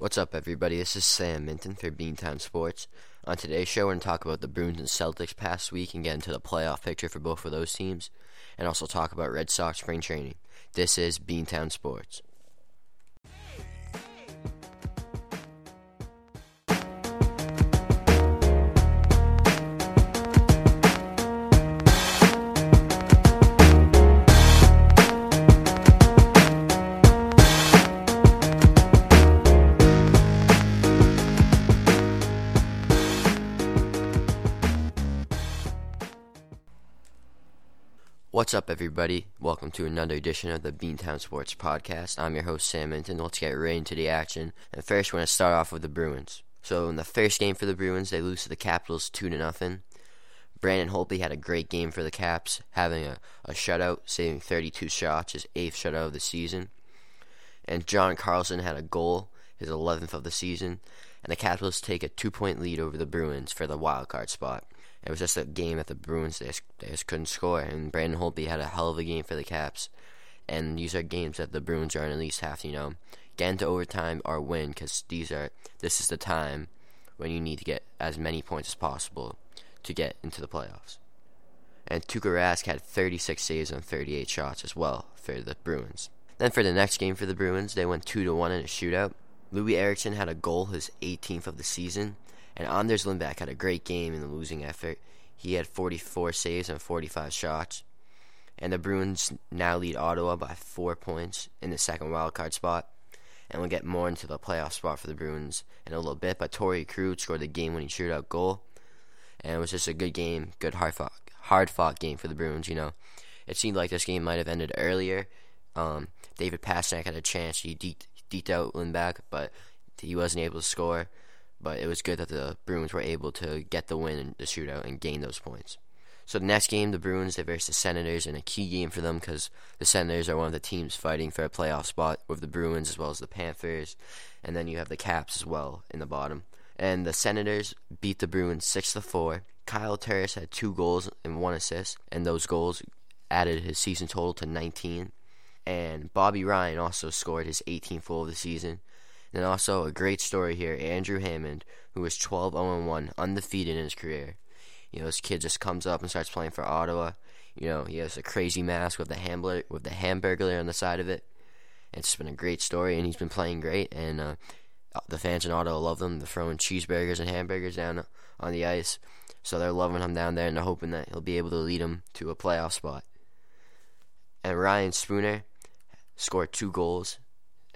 What's up, everybody? This is Sam Minton for Beantown Sports. On today's show, we're going to talk about the Bruins and Celtics past week and get into the playoff picture for both of those teams, and also talk about Red Sox spring training. This is Beantown Sports. What's up, everybody? Welcome to another edition of the Beantown Sports Podcast. I'm your host, Sam Minton. Let's get right into the action. And first, we're going to start off with the Bruins. So, in the first game for the Bruins, they lose to the Capitals 2 to nothing. Brandon Holtby had a great game for the Caps, having a, a shutout, saving 32 shots, his eighth shutout of the season. And John Carlson had a goal, his 11th of the season. And the Capitals take a two point lead over the Bruins for the wild card spot. It was just a game that the Bruins they just, they just couldn't score, and Brandon Holtby had a hell of a game for the Caps. And these are games that the Bruins are in at least half, you know, get into overtime or win, because these are this is the time when you need to get as many points as possible to get into the playoffs. And Tuukka Rask had 36 saves on 38 shots as well for the Bruins. Then for the next game for the Bruins, they went two to one in a shootout. Loui Eriksson had a goal, his 18th of the season, and Anders Lindback had a great game in the losing effort. He had 44 saves and 45 shots. And the Bruins now lead Ottawa by four points in the second wildcard spot. And we'll get more into the playoff spot for the Bruins in a little bit. But Torey Krug scored the game winning shootout goal. And it was just a good game, good hard fought, hard fought game for the Bruins, you know. It seemed like this game might have ended earlier. Um, David Pastrnak had a chance. He deked out Lindback, but he wasn't able to score but it was good that the Bruins were able to get the win in the shootout and gain those points. So the next game, the Bruins they versus the Senators and a key game for them because the Senators are one of the teams fighting for a playoff spot with the Bruins as well as the Panthers, and then you have the Caps as well in the bottom. And the Senators beat the Bruins six to four. Kyle Turris had two goals and one assist, and those goals added his season total to 19. And Bobby Ryan also scored his 18th goal of the season. And also a great story here, Andrew Hammond, who was 12 0 1, undefeated in his career. You know, this kid just comes up and starts playing for Ottawa. You know, he has a crazy mask with the hamburger with the hamburger on the side of it. It's been a great story, and he's been playing great. And uh, the fans in Ottawa love him. They're throwing cheeseburgers and hamburgers down on the ice, so they're loving him down there, and they're hoping that he'll be able to lead them to a playoff spot. And Ryan Spooner scored two goals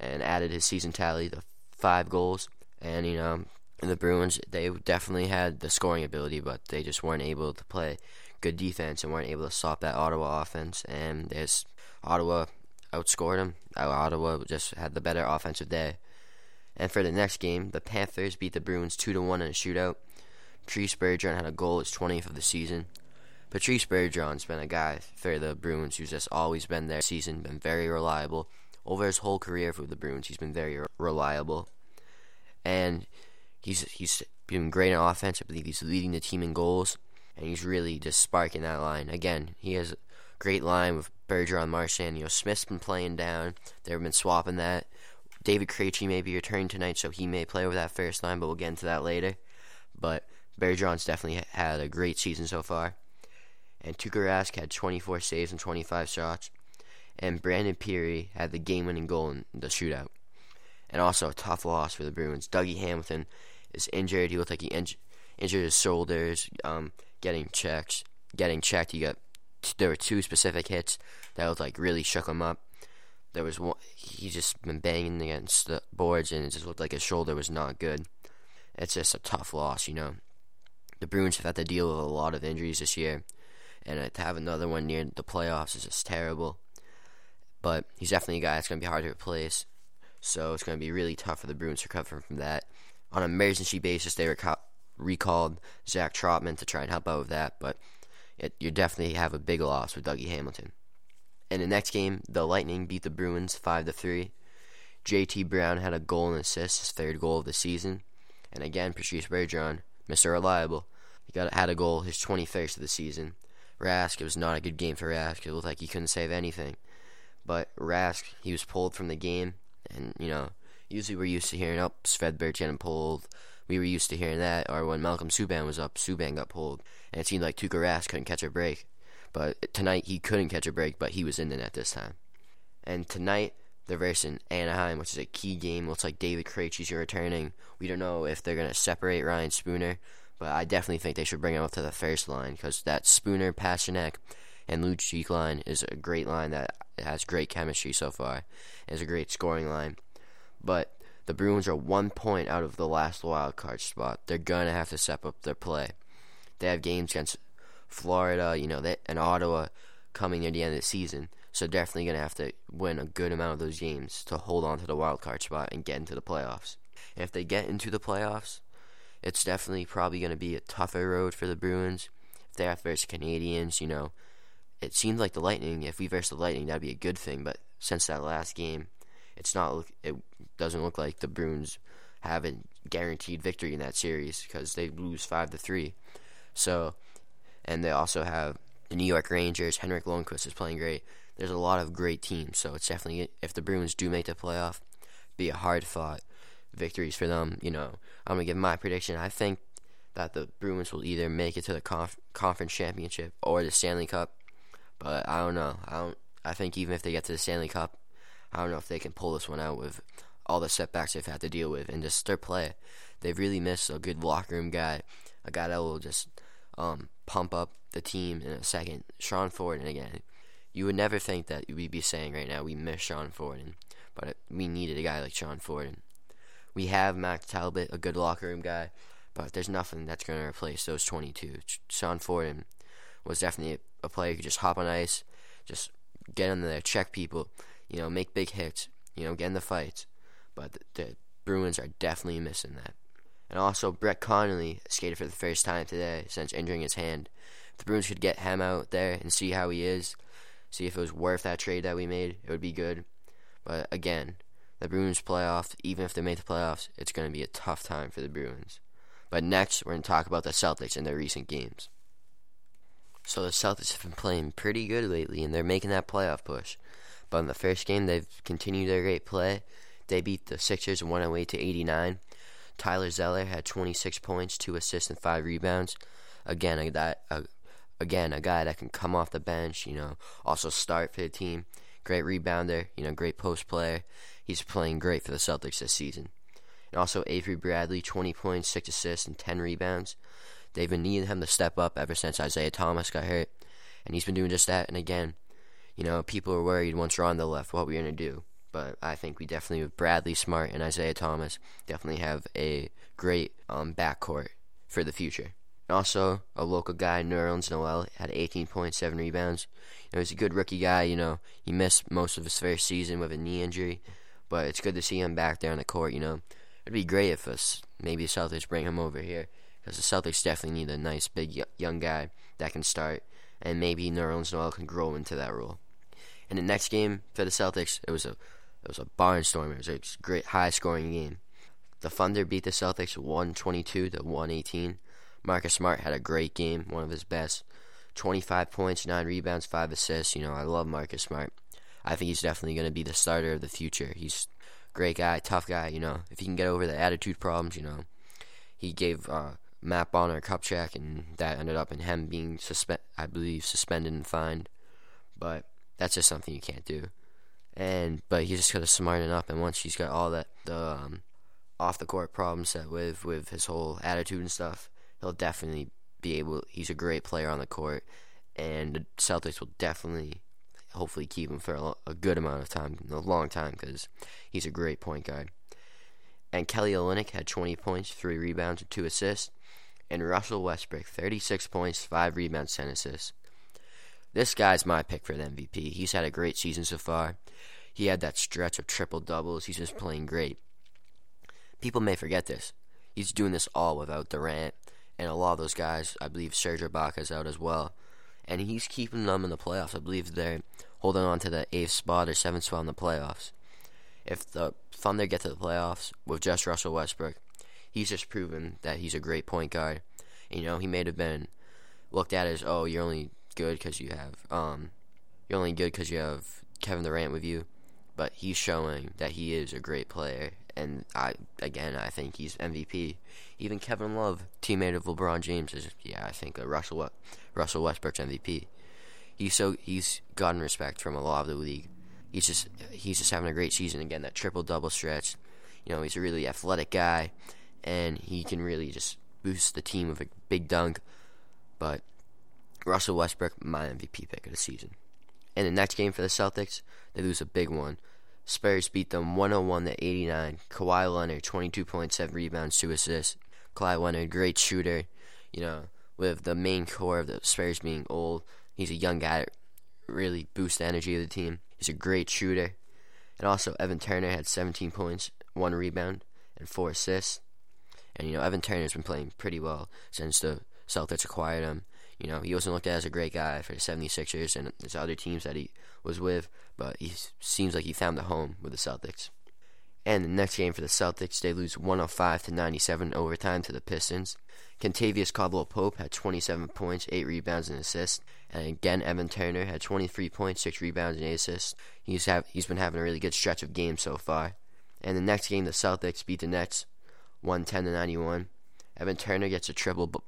and added his season tally to five goals. And you know, the Bruins they definitely had the scoring ability, but they just weren't able to play good defense and weren't able to stop that Ottawa offense. And there's Ottawa outscored them. Uh, Ottawa just had the better offensive day. And for the next game, the Panthers beat the Bruins two to one in a shootout. Patrice Bergeron had a goal his 20th of the season. Patrice Bergeron's been a guy for the Bruins who's just always been there season, been very reliable over his whole career for the Bruins, he's been very reliable, and he's he's been great on offense. I believe he's leading the team in goals, and he's really just sparking that line. Again, he has a great line with Bergeron, Marchand. You know, Smith's been playing down. They've been swapping that. David Krejci may be returning tonight, so he may play over that first line, but we'll get into that later. But Bergeron's definitely had a great season so far. And Tuukka Rask had 24 saves and 25 shots and Brandon Pirri had the game-winning goal in the shootout. And also a tough loss for the Bruins. Dougie Hamilton is injured. He looked like he inj- injured his shoulders, um, getting checked. Getting checked. He got t- there were two specific hits that looked like really shook him up. There was one. He just been banging against the boards, and it just looked like his shoulder was not good. It's just a tough loss, you know. The Bruins have had to deal with a lot of injuries this year, and to have another one near the playoffs is just terrible but he's definitely a guy that's going to be hard to replace. So it's going to be really tough for the Bruins to recover from that. On an emergency basis, they reca- recalled Zach Trotman to try and help out with that, but it, you definitely have a big loss with Dougie Hamilton. In the next game, the Lightning beat the Bruins five to three. JT Brown had a goal and assist, his third goal of the season, and again, Patrice Bergeron, Mr. Reliable, he got had a goal, his 21st of the season. Rask, it was not a good game for Rask. It looked like he couldn't save anything. But Rask, he was pulled from the game, and you know Usually we're used to hearing up oh, Svedberg getting pulled. We were used to hearing that, or when Malcolm Subban was up, Subban got pulled, and it seemed like Tuukka Rask couldn't catch a break. But tonight he couldn't catch a break, but he was in the net this time. And tonight they're versing Anaheim, which is a key game. Looks like David Krejci's returning. We don't know if they're to separate Ryan Spooner, but I definitely think they should bring him up to the first line because that Spooner, Pastrnak, and Lucic line is a great line that has great chemistry so far. It's a great scoring line. But the Bruins are one point out of the last wild card spot. They're going to have to step up their play. They have games against Florida, you know, they, and Ottawa coming near the end of the season. So definitely going to have to win a good amount of those games to hold on to the wild card spot and get into the playoffs. If they get into the playoffs, it's definitely probably going to be a tougher road for the Bruins. If they have to versus Canadiens, you know, it seems like the Lightning. If we verse the Lightning, that'd be a good thing. But since that last game, it's not. It doesn't look like the Bruins have a guaranteed victory in that series because they lose five to three. So, and they also have the New York Rangers. Henrik Lundqvist is playing great. There's a lot of great teams, so it's definitely if the Bruins do make the playoff, be a hard fought victories for them. You know, I'm gonna give my prediction. I think that the Bruins will either make it to the conf- conference championship or the Stanley Cup. But I don't know. I don't. I think even if they get to the Stanley Cup, I don't know if they can pull this one out with all the setbacks they've had to deal with and just their play. They've really missed a good locker room guy, a guy that will just um, pump up the team in a second. Sean Ford, and again, you would never think that we'd be saying right now we miss Sean Ford, but we needed a guy like Sean Ford. We have Max Talbot, a good locker room guy, but there's nothing that's going to replace those 22. Sean Ford was definitely a player who could just hop on ice, just get in there, check people, you know, make big hits, you know, get in the fights. But the, the Bruins are definitely missing that. And also, Brett Connolly skated for the first time today since injuring his hand. If the Bruins could get him out there and see how he is, see if it was worth that trade that we made, it would be good. But again, the Bruins playoff, even if they make the playoffs, it's going to be a tough time for the Bruins. But next, we're going to talk about the Celtics and their recent games. So the Celtics have been playing pretty good lately, and they're making that playoff push. But in the first game, they've continued their great play. They beat the Sixers 108 to 89. Tyler Zeller had 26 points, two assists, and five rebounds. Again, a guy, a, again, a guy that can come off the bench. You know, also start for the team. Great rebounder. You know, great post player. He's playing great for the Celtics this season. And also Avery Bradley, 20 points, six assists, and 10 rebounds. They've been needing him to step up ever since Isaiah Thomas got hurt, and he's been doing just that. And again, you know, people were worried once Rondo left what we were gonna do. But I think we definitely, with Bradley Smart and Isaiah Thomas, definitely have a great um, backcourt for the future. Also, a local guy, Nerlens Noel, had 18 points, 7 rebounds. You know, he's a good rookie guy. You know, he missed most of his first season with a knee injury, but it's good to see him back there on the court. You know, it'd be great if us maybe the Celtics bring him over here because the Celtics definitely need a nice big young guy that can start, and maybe Nerlens Noel can grow into that role. In the next game for the Celtics, it was a it was a barnstormer. It was a great high scoring game. The Thunder beat the Celtics 122 to 118. Marcus Smart had a great game, one of his best. 25 points, 9 rebounds, 5 assists. You know, I love Marcus Smart. I think he's definitely going to be the starter of the future. He's great guy, tough guy, you know. If he can get over the attitude problems, you know. He gave uh, Matt Bonner check, and that ended up in him being, suspe- I believe, suspended and fined. But that's just something you can't do and but he's just got to smarten up. And once he's got all that the um, off the court problems set with with his whole attitude and stuff, he'll definitely be able. He's a great player on the court, and the Celtics will definitely, hopefully, keep him for a, a good amount of time, a long time, because he's a great point guard. And Kelly Olynyk had 20 points, three rebounds, and two assists. And Russell Westbrook, 36 points, five rebounds, 10 assists. This guy's my pick for the MVP. He's had a great season so far. He had that stretch of triple doubles. He's just playing great. People may forget this. He's doing this all without Durant, and a lot of those guys, I believe Serge Ibaka's out as well. And he's keeping them in the playoffs. I believe they're holding on to the eighth spot or seventh spot in the playoffs. If the Thunder get to the playoffs with just Russell Westbrook, he's just proven that he's a great point guard. You know, he may have been looked at as, oh, you're only good because you have um, you're only good because you have Kevin Durant with you, but he's showing that he is a great player, and I again I think he's MVP. Even Kevin Love, teammate of LeBron James, is yeah I think a Russell Russell Westbrook's MVP. He's so he's gotten respect from a lot of the league. He's just he's just having a great season again. That triple double stretch, you know, he's a really athletic guy, and he can really just boost the team with a big dunk. But Russell Westbrook, my MVP pick of the season. In the next game for the Celtics, they lose a big one. Spurs beat them 101 to 89. Kawhi Leonard, 22 points, 7 rebounds, 2 assists. Kawhi Leonard, great shooter. You know, with the main core of the Spurs being old, he's a young guy. Really boosts the energy of the team. He's a great shooter. And also, Evan Turner had 17 points, 1 rebound, and 4 assists. And, you know, Evan Turner's been playing pretty well since the Celtics acquired him. You know, he wasn't looked at as a great guy for the 76ers and his other teams that he was with, but he seems like he found a home with the Celtics. And the next game for the Celtics, they lose 105 to 97 overtime to the Pistons. Kentavious Caldwell Pope had 27 points, 8 rebounds, and assists. And again, Evan Turner had 23 points, 6 rebounds, and 8 assists. He's have he's been having a really good stretch of games so far. And the next game, the Celtics beat the Nets 110 to 91. Evan Turner gets a triple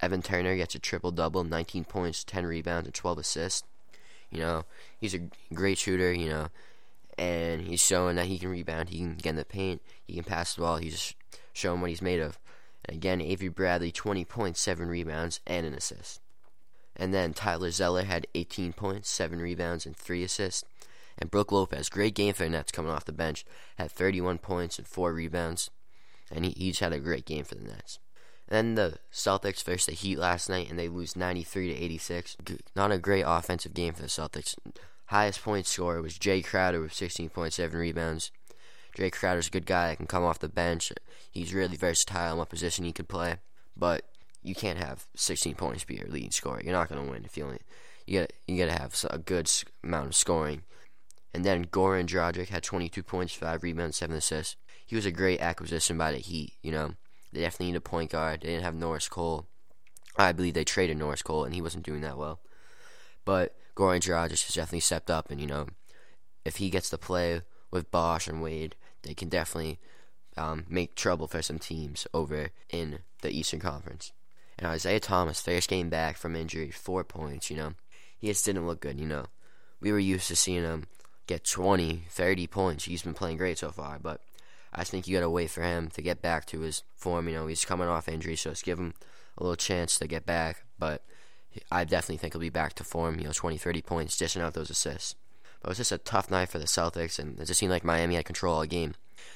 Evan Turner gets a triple double, 19 points, 10 rebounds, and 12 assists. You know, he's a great shooter, you know, and he's showing that he can rebound, he can get in the paint, he can pass the ball, he's just showing what he's made of. And again, Avery Bradley, 20 points, 7 rebounds, and an assist. And then Tyler Zeller had 18 points, 7 rebounds, and 3 assists. And Brook Lopez, great game for the Nets coming off the bench, had 31 points and 4 rebounds. And he, he had a great game for the Nets. Then the Celtics faced the Heat last night and they lose 93 to 86. Not a great offensive game for the Celtics. Highest point scorer was Jae Crowder with 16.7 rebounds. Jae Crowder's a good guy that can come off the bench. He's really versatile in what position he could play. But you can't have 16 points be your leading scorer. You're not going to win if you only you got you got to have a good amount of scoring. And then Goran Dragic had 22 points, 5 rebounds, 7 assists. He was a great acquisition by the Heat, you know. They definitely need a point guard. They didn't have Norris Cole. I believe they traded Norris Cole, and he wasn't doing that well. But Goran Dragic has definitely stepped up, and you know, if he gets to play with Bosh and Wade, they can definitely um, make trouble for some teams over in the Eastern Conference. And Isaiah Thomas, first game back from injury, four points. You know, he just didn't look good. You know, we were used to seeing him get 20, 30 points. He's been playing great so far, but I think you got to wait for him to get back to his form. You know, he's coming off injury, so let's give him a little chance to get back. But I definitely think he'll be back to form. You know, 20, 30 points, dishing out those assists. But it was just a tough night for the Celtics, and it just seemed like Miami had control all game.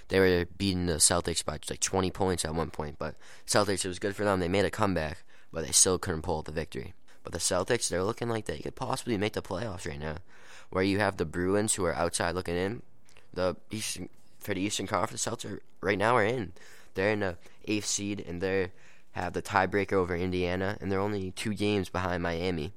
They were beating the Celtics by like 20 points at one point, but Celtics, it was good for them. They made a comeback, but they still couldn't pull the victory. But the Celtics, they're looking like they could possibly make the playoffs right now. Where you have the Bruins, who are outside looking in, the for the Eastern Conference, Celtics right now are in. They're in the eighth seed, and they have the tiebreaker over Indiana, and they're only two games behind Miami.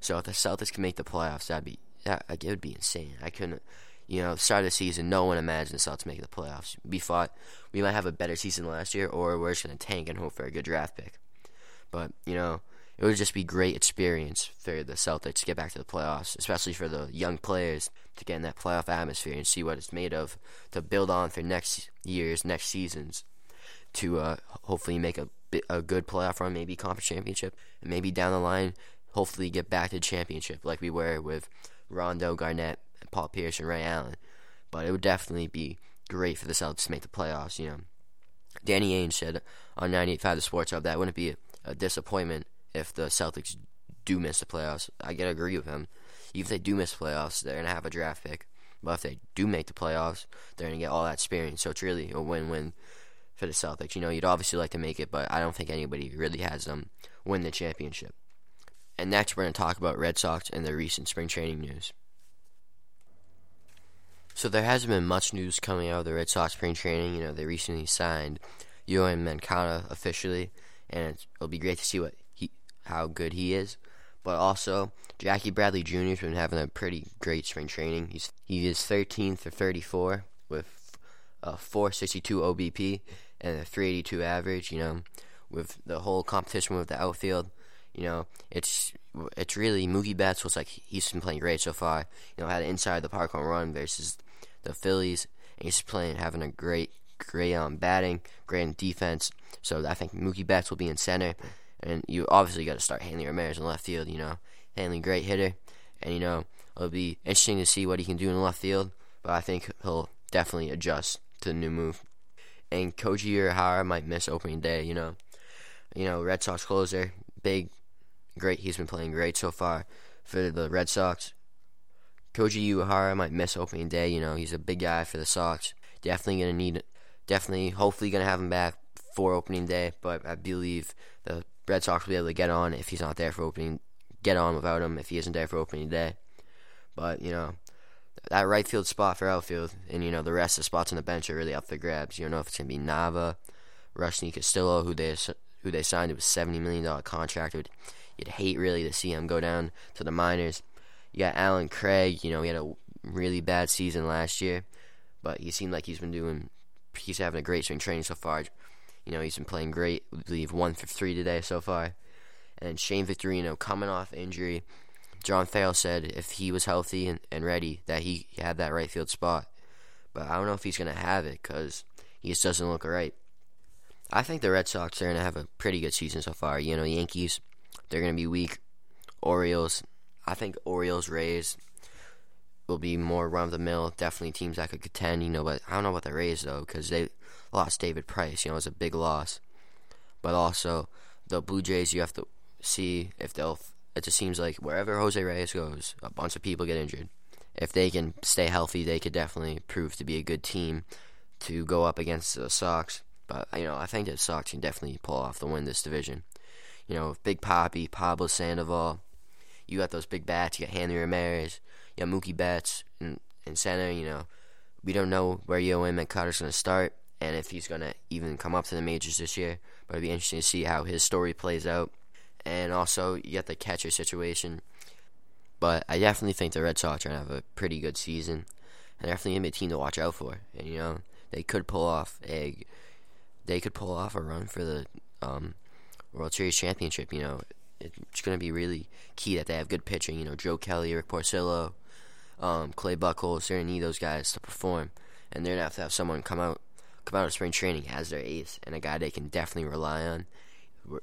So if the Celtics can make the playoffs, that'd be that it would be insane. I couldn't, you know, start the season, no one imagined the Celtics making the playoffs. We thought we might have a better season last year, or we're just gonna tank and hope for a good draft pick. But you know, it would just be great experience for the Celtics to get back to the playoffs, especially for the young players to get in that playoff atmosphere and see what it's made of to build on for next year's, next seasons, to uh, hopefully make a a good playoff run, maybe conference championship, and maybe down the line, hopefully get back to championship like we were with Rondo, Garnett, Paul Pierce and Ray Allen. But it would definitely be great for the Celtics to make the playoffs. You know, Danny Ainge said on 98.5 The Sports Hub that wouldn't be a, a disappointment if the Celtics do miss the playoffs. I gotta agree with him. Even if they do miss the playoffs, they're gonna have a draft pick. But if they do make the playoffs, they're gonna get all that experience. So it's really a win-win for the Celtics. You know, you'd obviously like to make it, but I don't think anybody really has them win the championship. And next, we're gonna talk about Red Sox and their recent spring training news. So there hasn't been much news coming out of the Red Sox spring training. You know, they recently signed Yoan Moncada officially, and it'll be great to see what how good he is. But also, Jackie Bradley Jr. has been having a pretty great spring training. He's he is 13th for 34 with a 462 OBP and a 382 average. You know, with the whole competition with the outfield, you know, it's it's really Mookie Betts looks like he's been playing great so far. You know, had an inside the park home run versus the Phillies, and he's playing, having a great, great um, batting, great defense. So I think Mookie Betts will be in center, and you obviously got to start Hanley Ramirez in left field. You know, Hanley great hitter, and you know it'll be interesting to see what he can do in left field. But I think he'll definitely adjust to the new move. And Koji Uehara might miss opening day. You know, you know Red Sox closer, big, great. He's been playing great so far for the Red Sox. Koji Uehara might miss opening day. You know, he's a big guy for the Sox. Definitely gonna need, definitely, hopefully gonna have him back for opening day. But I believe the Red Sox will be able to get on if he's not there for opening. Get on without him if he isn't there for opening day. But you know, that right field spot for outfield, and you know the rest of the spots on the bench are really up for grabs. You don't know if it's gonna be Nava, Rusney Castillo, who they who they signed to a seventy million dollar contract. Would you'd hate really to see him go down to the minors. You got Allen Craig. You know he had a really bad season last year, but he seemed like he's been doing. He's having a great spring training so far. You know he's been playing great. I believe one for three today so far. And Shane Victorino coming off injury John Farrell said if he was healthy and, and ready, that he had that right field spot. But I don't know if he's going to have it because he just doesn't look right. I think the Red Sox are going to have a pretty good season so far. You know, Yankees, they're going to be weak. Orioles, I think Orioles, Rays will be more run of the mill. Definitely teams that could contend, you know, but I don't know about the Rays, though, because they lost David Price. You know, it's a big loss. But also, the Blue Jays, you have to see if they'll it just seems like wherever Jose Reyes goes, a bunch of people get injured. If they can stay healthy, they could definitely prove to be a good team to go up against the Sox. But you know, I think the Sox can definitely pull off the win this division. You know, Big Poppy, Pablo Sandoval, you got those big bats. You got Hanley Ramirez, you got Mookie Betts in, in center. You know, we don't know where Yoan Moncada's going to start and if he's going to even come up to the majors this year. But it'll be interesting to see how his story plays out and also you got the catcher situation. But I definitely think the Red Sox are gonna have a pretty good season, and definitely gonna be a team to watch out for. And you know they could pull off a, they could pull off a run for the um, World Series championship. You know it's gonna be really key that they have good pitching. You know Joe Kelly, Rick Porcello, um, Clay Buchholz. They're gonna need those guys to perform, and they're gonna have to have someone come out come out of spring training as their ace and a guy they can definitely rely on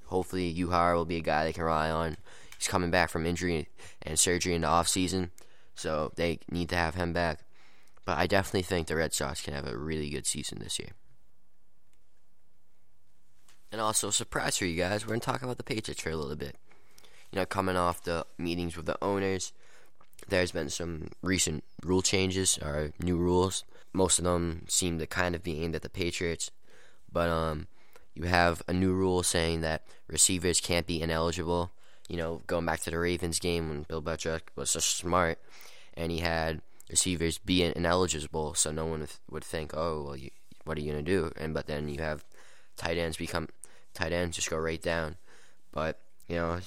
hopefully Uehara will be a guy they can rely on. He's coming back from injury and surgery in the off season, so they need to have him back. But I definitely think the Red Sox can have a really good season this year. And also, a surprise for you guys, we're going to talk about the Patriots for a little bit. You know, coming off the meetings with the owners, there's been some recent rule changes or new rules. Most of them seem to kind of be aimed at the Patriots. But um, you have a new rule saying that receivers can't be ineligible. You know, going back to the Ravens game when Bill Belichick was so smart, and he had receivers be ineligible, so no one would think, "Oh, well, you, what are you gonna do?" And but then you have tight ends become tight ends just go right down. But you know,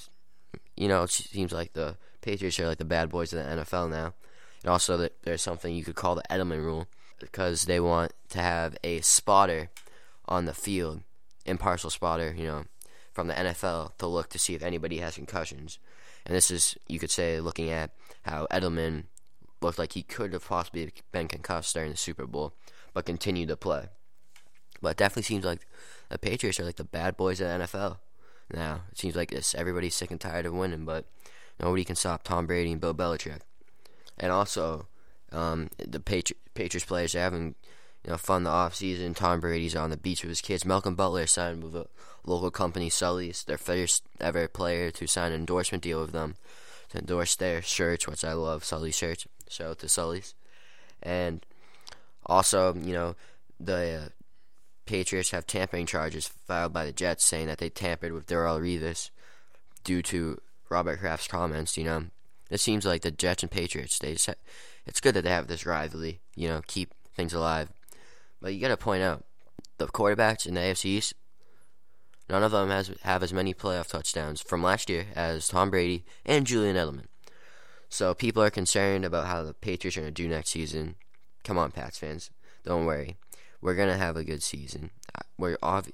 you know, it seems like the Patriots are like the bad boys of the NFL now. And also, there's something you could call the Edelman rule because they want to have a spotter on the field impartial spotter, you know, from the NFL to look to see if anybody has concussions. And this is, you could say, looking at how Edelman looked like he could have possibly been concussed during the Super Bowl, but continued to play. But it definitely seems like the Patriots are like the bad boys of the NFL. Now it seems like this everybody's sick and tired of winning, but nobody can stop Tom Brady and Bill Belichick. And also, um, the Patri- Patriots players are having you know, fun the off season. Tom Brady's on the beach with his kids. Malcolm Butler signed with a local company, Sully's, their first ever player to sign an endorsement deal with them to endorse their shirts, which I love, Sully shirts. Shout out to Sully's. And also, you know, the uh, Patriots have tampering charges filed by the Jets saying that they tampered with Darrelle Revis due to Robert Kraft's comments, you know. It seems like the Jets and Patriots, they ha- it's good that they have this rivalry, you know, keep things alive. But you got to point out the quarterbacks in the AFC East. None of them has have as many playoff touchdowns from last year as Tom Brady and Julian Edelman. So people are concerned about how the Patriots are going to do next season. Come on, Pats fans, don't worry. We're going to have a good season. We're obvi-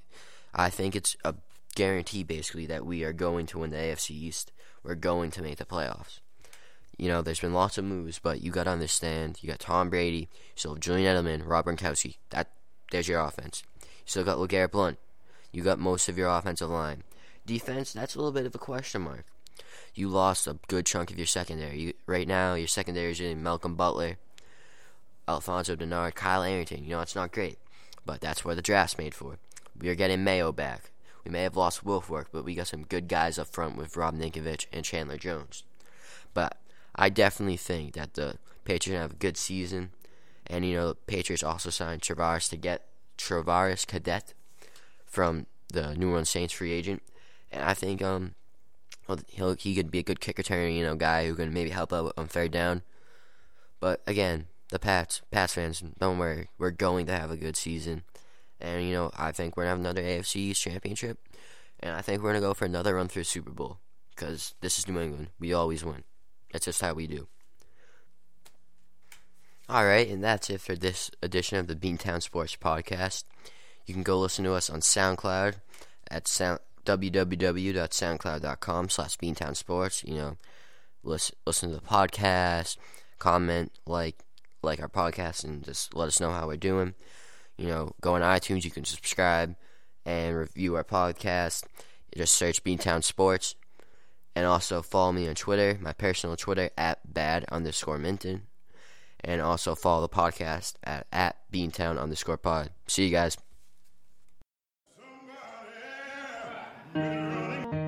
I think it's a guarantee basically that we are going to win the AFC East. We're going to make the playoffs. you know, there's been lots of moves, but you got to understand, you got Tom Brady, still Julian Edelman, Rob Gronkowski. That there's your offense. You still got LeGarrette Blunt. You got most of your offensive line. Defense, that's a little bit of a question mark. You lost a good chunk of your secondary. You, right now, your secondary is in Malcolm Butler, Alfonso Dennard, Kyle Arrington. You know, it's not great, but that's where the draft's made for. We are getting Mayo back. We may have lost Wilfork, but we got some good guys up front with Rob Ninkovich and Chandler Jones. But I definitely think that the Patriots have a good season. And, you know, the Patriots also signed Travaris to get Travaris Cadet from the New Orleans Saints free agent. And I think um he'll he could be a good kick returner, you know, guy who can maybe help out on third down. But again, the Pats Pats fans, don't worry, we're going to have a good season. And you know, I think we're gonna have another AFC East championship, and I think we're gonna go for another run through Super Bowl because this is New England. We always win. That's just how we do. Alright, and that's it for this edition of the Beantown Sports Podcast. You can go listen to us on SoundCloud at sound, www.soundcloud.com slash Beantown Sports. You know, listen, listen to the podcast, comment, like, like our podcast, and just let us know how we're doing. You know, go on iTunes, you can subscribe and review our podcast. Just search Beantown Sports. And also follow me on Twitter, my personal Twitter at bad underscore Minton. And also follow the podcast at, at Beantown underscore pod. See you guys. Somebody,